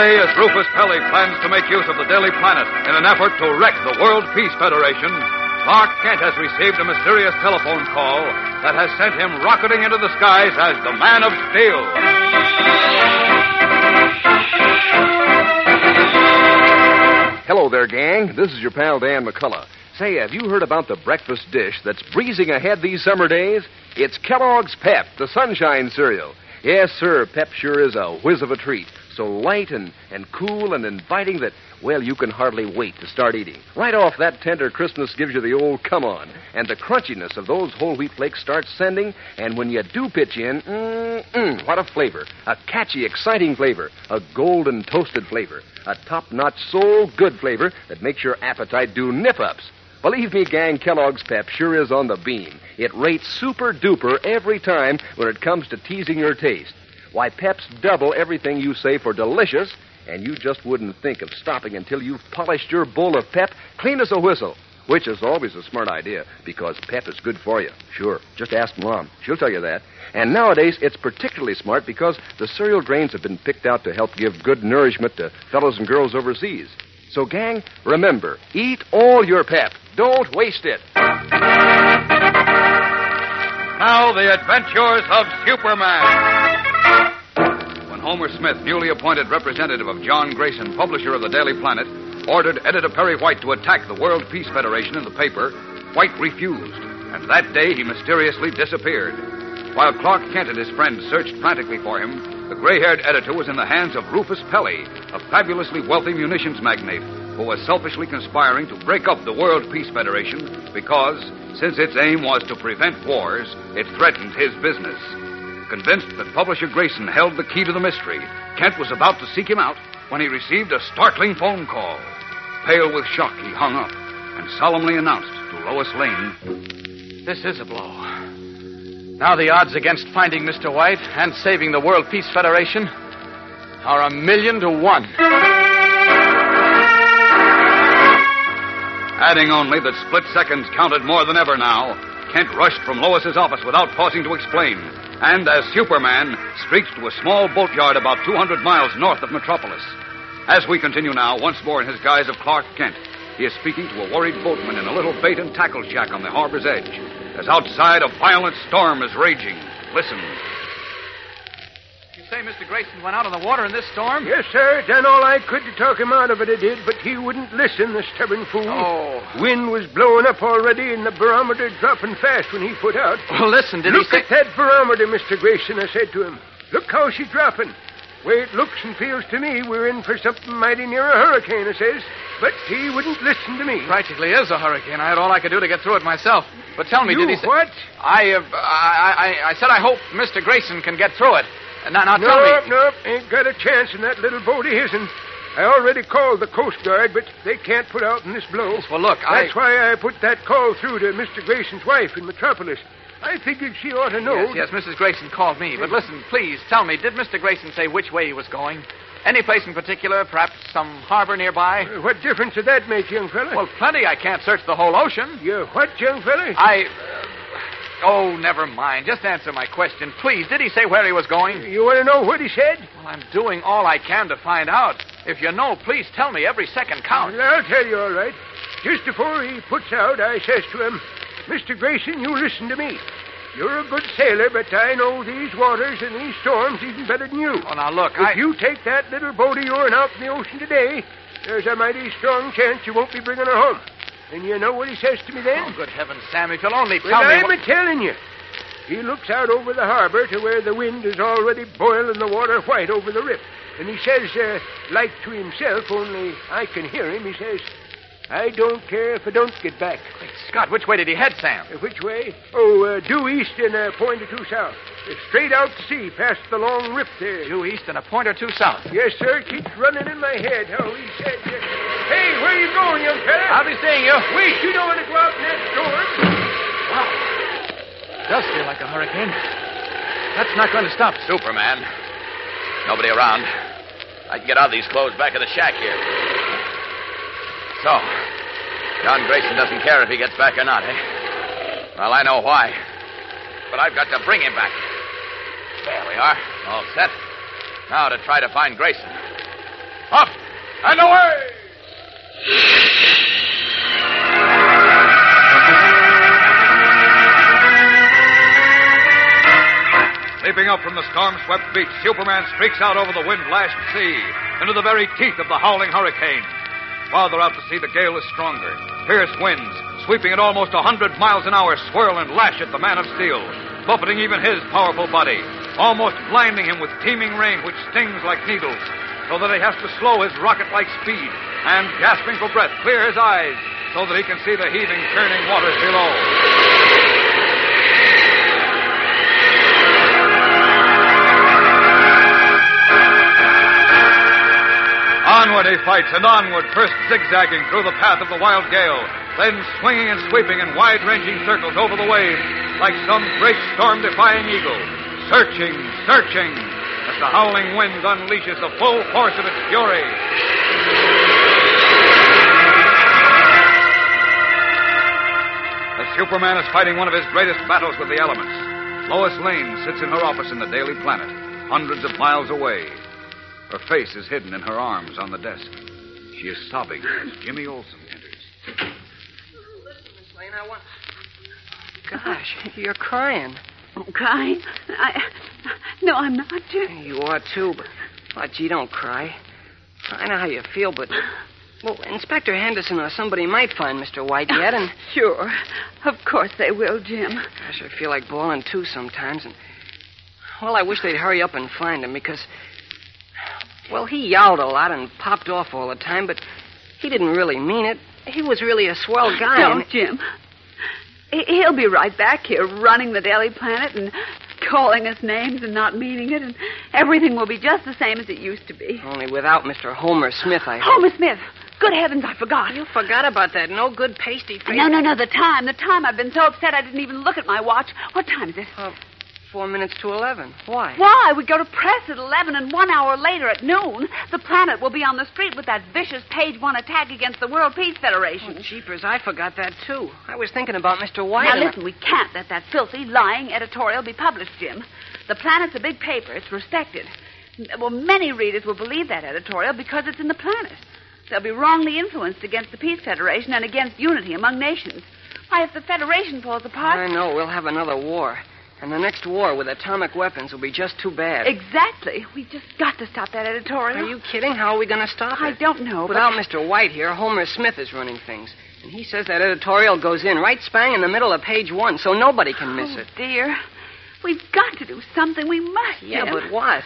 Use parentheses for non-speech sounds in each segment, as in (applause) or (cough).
Today, as Rufus Pelly plans to make use of the Daily Planet in an effort to wreck the World Peace Federation, Clark Kent has received a mysterious telephone call that has sent him rocketing into the skies as the Man of Steel. Hello there, gang. This is your pal Dan McCullough. Say, have you heard about the breakfast dish that's breezing ahead these summer days? It's Kellogg's Pep, the Sunshine Cereal. Yes, sir, Pep sure is a whiz of a treat. So light and, and cool and inviting that, well, you can hardly wait to start eating. Right off that tender crispness gives you the old come on. And the crunchiness of those whole wheat flakes starts sending. And when you do pitch in, mm-mm, what a flavor. A catchy, exciting flavor. A golden toasted flavor. A top notch, soul good flavor that makes your appetite do nip ups. Believe me, gang, Kellogg's Pep sure is on the beam. It rates super duper every time when it comes to teasing your taste. Why, Pep's double everything you say for delicious, and you just wouldn't think of stopping until you've polished your bowl of Pep clean as a whistle. Which is always a smart idea, because Pep is good for you. Sure. Just ask Mom. She'll tell you that. And nowadays, it's particularly smart because the cereal grains have been picked out to help give good nourishment to fellows and girls overseas. So, gang, remember, eat all your Pep. Don't waste it. Now, the adventures of Superman. Homer Smith, newly appointed representative of John Grayson, publisher of the Daily Planet, ordered editor Perry White to attack the World Peace Federation in the paper, White refused, and that day he mysteriously disappeared. While Clark Kent and his friends searched frantically for him, the gray haired editor was in the hands of Rufus Pelly, a fabulously wealthy munitions magnate who was selfishly conspiring to break up the World Peace Federation because, since its aim was to prevent wars, it threatened his business. Convinced that publisher Grayson held the key to the mystery, Kent was about to seek him out when he received a startling phone call. Pale with shock, he hung up and solemnly announced to Lois Lane This is a blow. Now the odds against finding Mr. White and saving the World Peace Federation are a million to one. Adding only that split seconds counted more than ever now, Kent rushed from Lois's office without pausing to explain, and as Superman streaked to a small boatyard about 200 miles north of Metropolis. As we continue now, once more in his guise of Clark Kent, he is speaking to a worried boatman in a little bait and tackle shack on the harbor's edge, as outside a violent storm is raging. Listen. Say Mr. Grayson went out on the water in this storm? Yes, sir. Done all I could to talk him out of it, I did, but he wouldn't listen, the stubborn fool. Oh. Wind was blowing up already, and the barometer dropping fast when he put out. Well, listen, did Look he say... at that barometer, Mr. Grayson, I said to him. Look how she's dropping. Way it looks and feels to me, we're in for something mighty near a hurricane, I says. But he wouldn't listen to me. Practically is a hurricane. I had all I could do to get through it myself. But tell me, You did he say... what? I, uh, I, I, I said I hope Mr. Grayson can get through it. Now, now tell Nope, me. nope. Ain't got a chance in that little boat of his'n. I already called the Coast Guard, but they can't put out in this blow. Well, look, I. That's why I put that call through to Mr. Grayson's wife in Metropolis. I figured she ought to know. Yes, yes, Mrs. Grayson called me. But listen, please, tell me, did Mr. Grayson say which way he was going? Any place in particular? Perhaps some harbor nearby? Uh, What difference did that make, young fella? Well, plenty. I can't search the whole ocean. you what, young fella? I. Oh, never mind. Just answer my question, please. Did he say where he was going? You want to know what he said? Well, I'm doing all I can to find out. If you know, please tell me. Every second counts. Well, I'll tell you all right. Just before he puts out, I says to him, Mr. Grayson, you listen to me. You're a good sailor, but I know these waters and these storms even better than you. Oh, now look, If I. you take that little boat of yours out in the ocean today, there's a mighty strong chance you won't be bringing her home. And you know what he says to me then? Oh, good heavens, Sam, if you'll only Well, tell me. I'm what- telling you. He looks out over the harbor to where the wind is already boiling the water white over the rip. And he says, uh, like to himself, only I can hear him, he says, I don't care if I don't get back. Great Scott, which way did he head, Sam? Uh, which way? Oh, uh, due east and a point or two south. Uh, straight out to sea, past the long rip there. Due east and a point or two south. Yes, sir. Keeps running in my head how he said, uh, Hey, where you going, young fella? I'll be seeing you. Wait, you don't want to go out in that storm. Wow. Does feel like a hurricane. That's not going to stop. Superman. Nobody around. I can get out of these clothes back at the shack here. So, John Grayson doesn't care if he gets back or not, eh? Well, I know why. But I've got to bring him back. There we are. All set. Now to try to find Grayson. Up and away! Leaping up from the storm-swept beach, Superman streaks out over the wind-lashed sea into the very teeth of the howling hurricane. Farther out to sea, the gale is stronger. Fierce winds, sweeping at almost a hundred miles an hour, swirl and lash at the man of steel, buffeting even his powerful body, almost blinding him with teeming rain which stings like needles, so that he has to slow his rocket-like speed and, gasping for breath, clear his eyes so that he can see the heaving, churning waters below. Onward he fights, and onward, first zigzagging through the path of the wild gale, then swinging and sweeping in wide ranging circles over the waves, like some great storm defying eagle. Searching, searching, as the howling wind unleashes the full force of its fury. As Superman is fighting one of his greatest battles with the elements, Lois Lane sits in her office in the Daily Planet, hundreds of miles away. Her face is hidden in her arms on the desk. She is sobbing as Jimmy Olsen enters. Listen, Miss Lane, I want. Gosh, you're crying. I'm crying? I. No, I'm not, Jim. You are too, but. Oh, gee, don't cry. I know how you feel, but. Well, Inspector Henderson or somebody might find Mr. White yet, and. (laughs) Sure. Of course they will, Jim. Gosh, I feel like bawling too sometimes, and. Well, I wish they'd hurry up and find him because. Well, he yelled a lot and popped off all the time, but he didn't really mean it. He was really a swell guy. Don't, and- Jim. He- He'll be right back here running the Daily Planet and calling us names and not meaning it, and everything will be just the same as it used to be. Only without Mr. Homer Smith, I hope. Homer Smith. Good heavens, I forgot. You forgot about that no good pasty face. No, no, no, the time. The time. I've been so upset I didn't even look at my watch. What time is it? Uh, four minutes to eleven. Why? Why? We go to press at 11, and one hour later at noon, the planet will be on the street with that vicious page one attack against the World Peace Federation. Oh, jeepers, I forgot that, too. I was thinking about Mr. White. now, and I- listen, we can't let that filthy, lying editorial be published, Jim. The Planet's a big paper. It's respected. Well, many readers will believe that editorial because it's in the Planet. They'll be wrongly influenced against the Peace Federation and against unity among nations. Why, if the Federation falls apart. I know. We'll have another war. And the next war with atomic weapons will be just too bad. Exactly. We've just got to stop that editorial. Are you kidding? How are we going to stop it? I don't know. but- Without Mr. White here, Homer Smith is running things. And he says that editorial goes in right spang in the middle of page one, so nobody can miss oh, it. dear. We've got to do something. We must. Yeah, Jim. but what?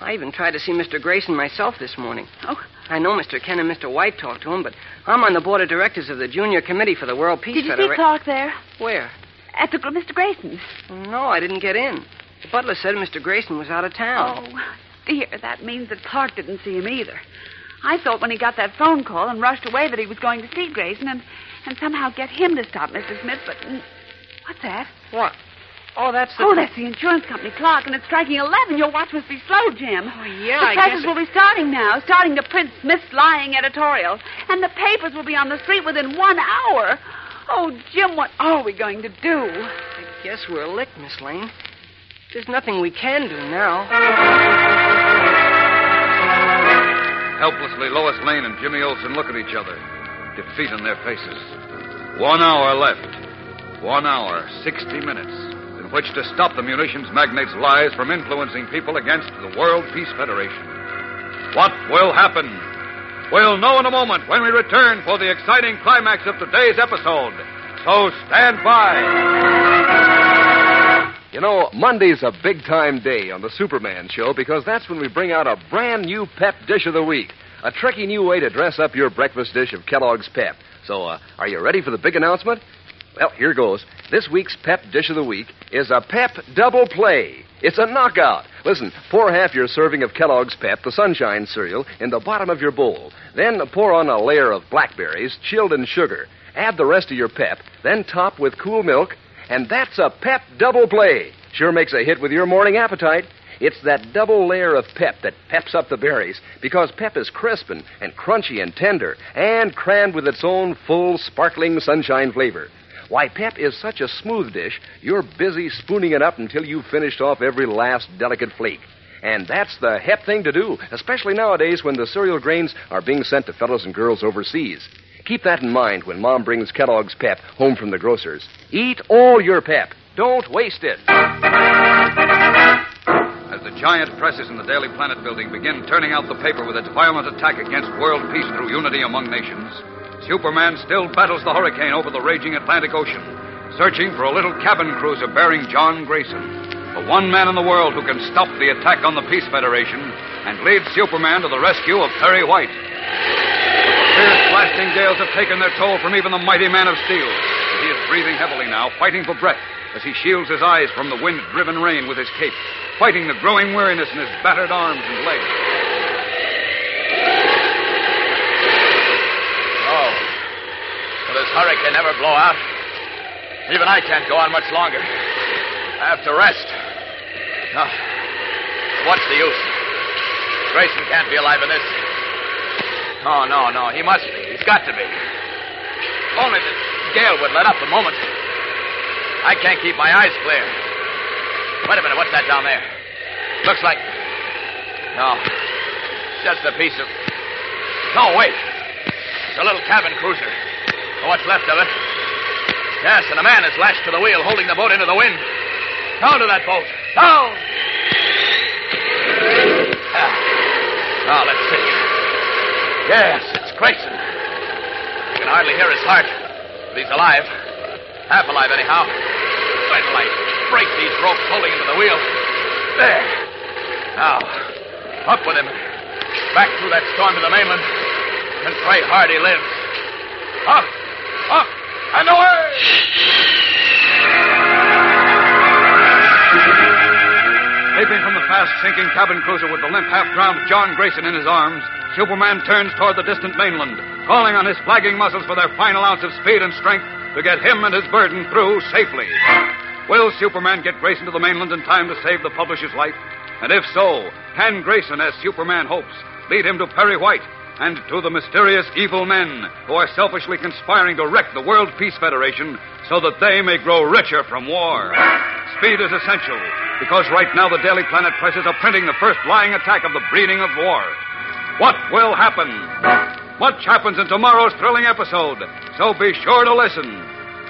I even tried to see Mr. Grayson myself this morning. Oh, I know Mr. Kent and Mr. White talked to him, but I'm on the board of directors of the Junior Committee for the World Peace did you see Federation. Clark there? Where? At the Mr. Grayson's. No, I didn't get in. The butler said Mr. Grayson was out of town. Oh, dear, that means that Clark didn't see him either. I thought when he got that phone call and rushed away that he was going to see Grayson and, and somehow get him to stop Mr. Smith, but. What's that? What? Oh, that's the. Oh, that's the insurance company clock, and it's striking 11. Your watch must be slow, Jim. Oh, yeah, The I presses will be starting now, starting to print Smith's lying editorial. And the papers will be on the street within one hour. Oh, Jim, what are we going to do? I guess we're licked, Miss Lane. There's nothing we can do now. Helplessly, Lois Lane and Jimmy Olsen look at each other, defeat in their faces. One hour left. One hour, 60 minutes, in which to stop the munitions magnates' lies from influencing people against the World Peace Federation. What will happen? We'll know in a moment when we return for the exciting climax of today's episode. So stand by. You know, Monday's a big time day on the Superman show because that's when we bring out a brand new Pep Dish of the Week. A tricky new way to dress up your breakfast dish of Kellogg's Pep. So, uh, are you ready for the big announcement? Well, here goes. This week's Pep Dish of the Week is a Pep Double Play. It's a knockout. Listen, pour half your serving of Kellogg's Pep, the Sunshine cereal, in the bottom of your bowl. Then pour on a layer of blackberries, chilled in sugar. Add the rest of your Pep, then top with cool milk, and that's a Pep Double Play. Sure makes a hit with your morning appetite. It's that double layer of pep that peps up the berries because pep is crisp and, and crunchy and tender and crammed with its own full, sparkling sunshine flavor. Why, pep is such a smooth dish, you're busy spooning it up until you've finished off every last delicate flake. And that's the hep thing to do, especially nowadays when the cereal grains are being sent to fellows and girls overseas. Keep that in mind when Mom brings Kellogg's Pep home from the grocers. Eat all your pep. Don't waste it. As the giant presses in the Daily Planet building begin turning out the paper with its violent attack against world peace through unity among nations, Superman still battles the hurricane over the raging Atlantic Ocean, searching for a little cabin cruiser bearing John Grayson, the one man in the world who can stop the attack on the Peace Federation and lead Superman to the rescue of Perry White. The Fierce blasting gales have taken their toll from even the mighty man of steel. He is breathing heavily now, fighting for breath as he shields his eyes from the wind driven rain with his cape, fighting the growing weariness in his battered arms and legs. Oh. Will this hurricane ever blow out? Even I can't go on much longer. I have to rest. No. What's the use? Grayson can't be alive in this. Oh, no, no. He must be. He's got to be. Only the gale would let up a moment. I can't keep my eyes clear. Wait a minute. What's that down there? Looks like. No. Just a piece of. No, wait. It's a little cabin cruiser. Or what's left of it. Yes, and a man is lashed to the wheel, holding the boat into the wind. Down to that boat. Down! Ah. Now, let's see. Yes, it's Grayson. You can hardly hear his heart, but he's alive. Half alive, anyhow. Wait till I break these ropes holding him to the wheel. There. Now, up with him. Back through that storm to the mainland. And pray hard he lives. Up, and away! Leaping from the fast sinking cabin cruiser with the limp, half drowned John Grayson in his arms, Superman turns toward the distant mainland, calling on his flagging muscles for their final ounce of speed and strength to get him and his burden through safely. Will Superman get Grayson to the mainland in time to save the publisher's life? And if so, can Grayson, as Superman hopes, lead him to Perry White and to the mysterious evil men who are selfishly conspiring to wreck the World Peace Federation so that they may grow richer from war? Speed is essential because right now the Daily Planet presses are printing the first lying attack of the breeding of war. What will happen? Much happens in tomorrow's thrilling episode, so be sure to listen.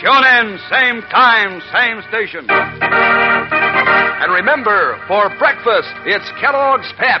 Tune in, same time, same station. And remember, for breakfast, it's Kellogg's Pep.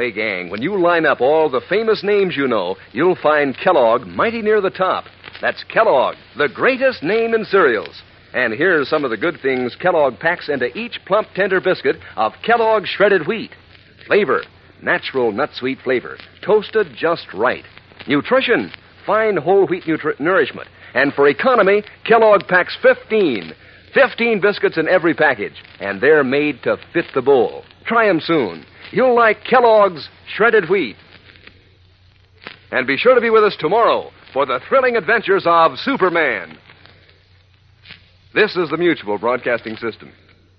Say, gang, when you line up all the famous names you know, you'll find Kellogg mighty near the top. That's Kellogg, the greatest name in cereals. And here's some of the good things Kellogg packs into each plump, tender biscuit of Kellogg shredded wheat. Flavor, natural nut sweet flavor, toasted just right. Nutrition, fine whole wheat nutri- nourishment. And for economy, Kellogg packs 15. 15 biscuits in every package, and they're made to fit the bowl. Try 'em soon. You'll like Kellogg's shredded wheat. And be sure to be with us tomorrow for the thrilling adventures of Superman. This is the Mutual Broadcasting System.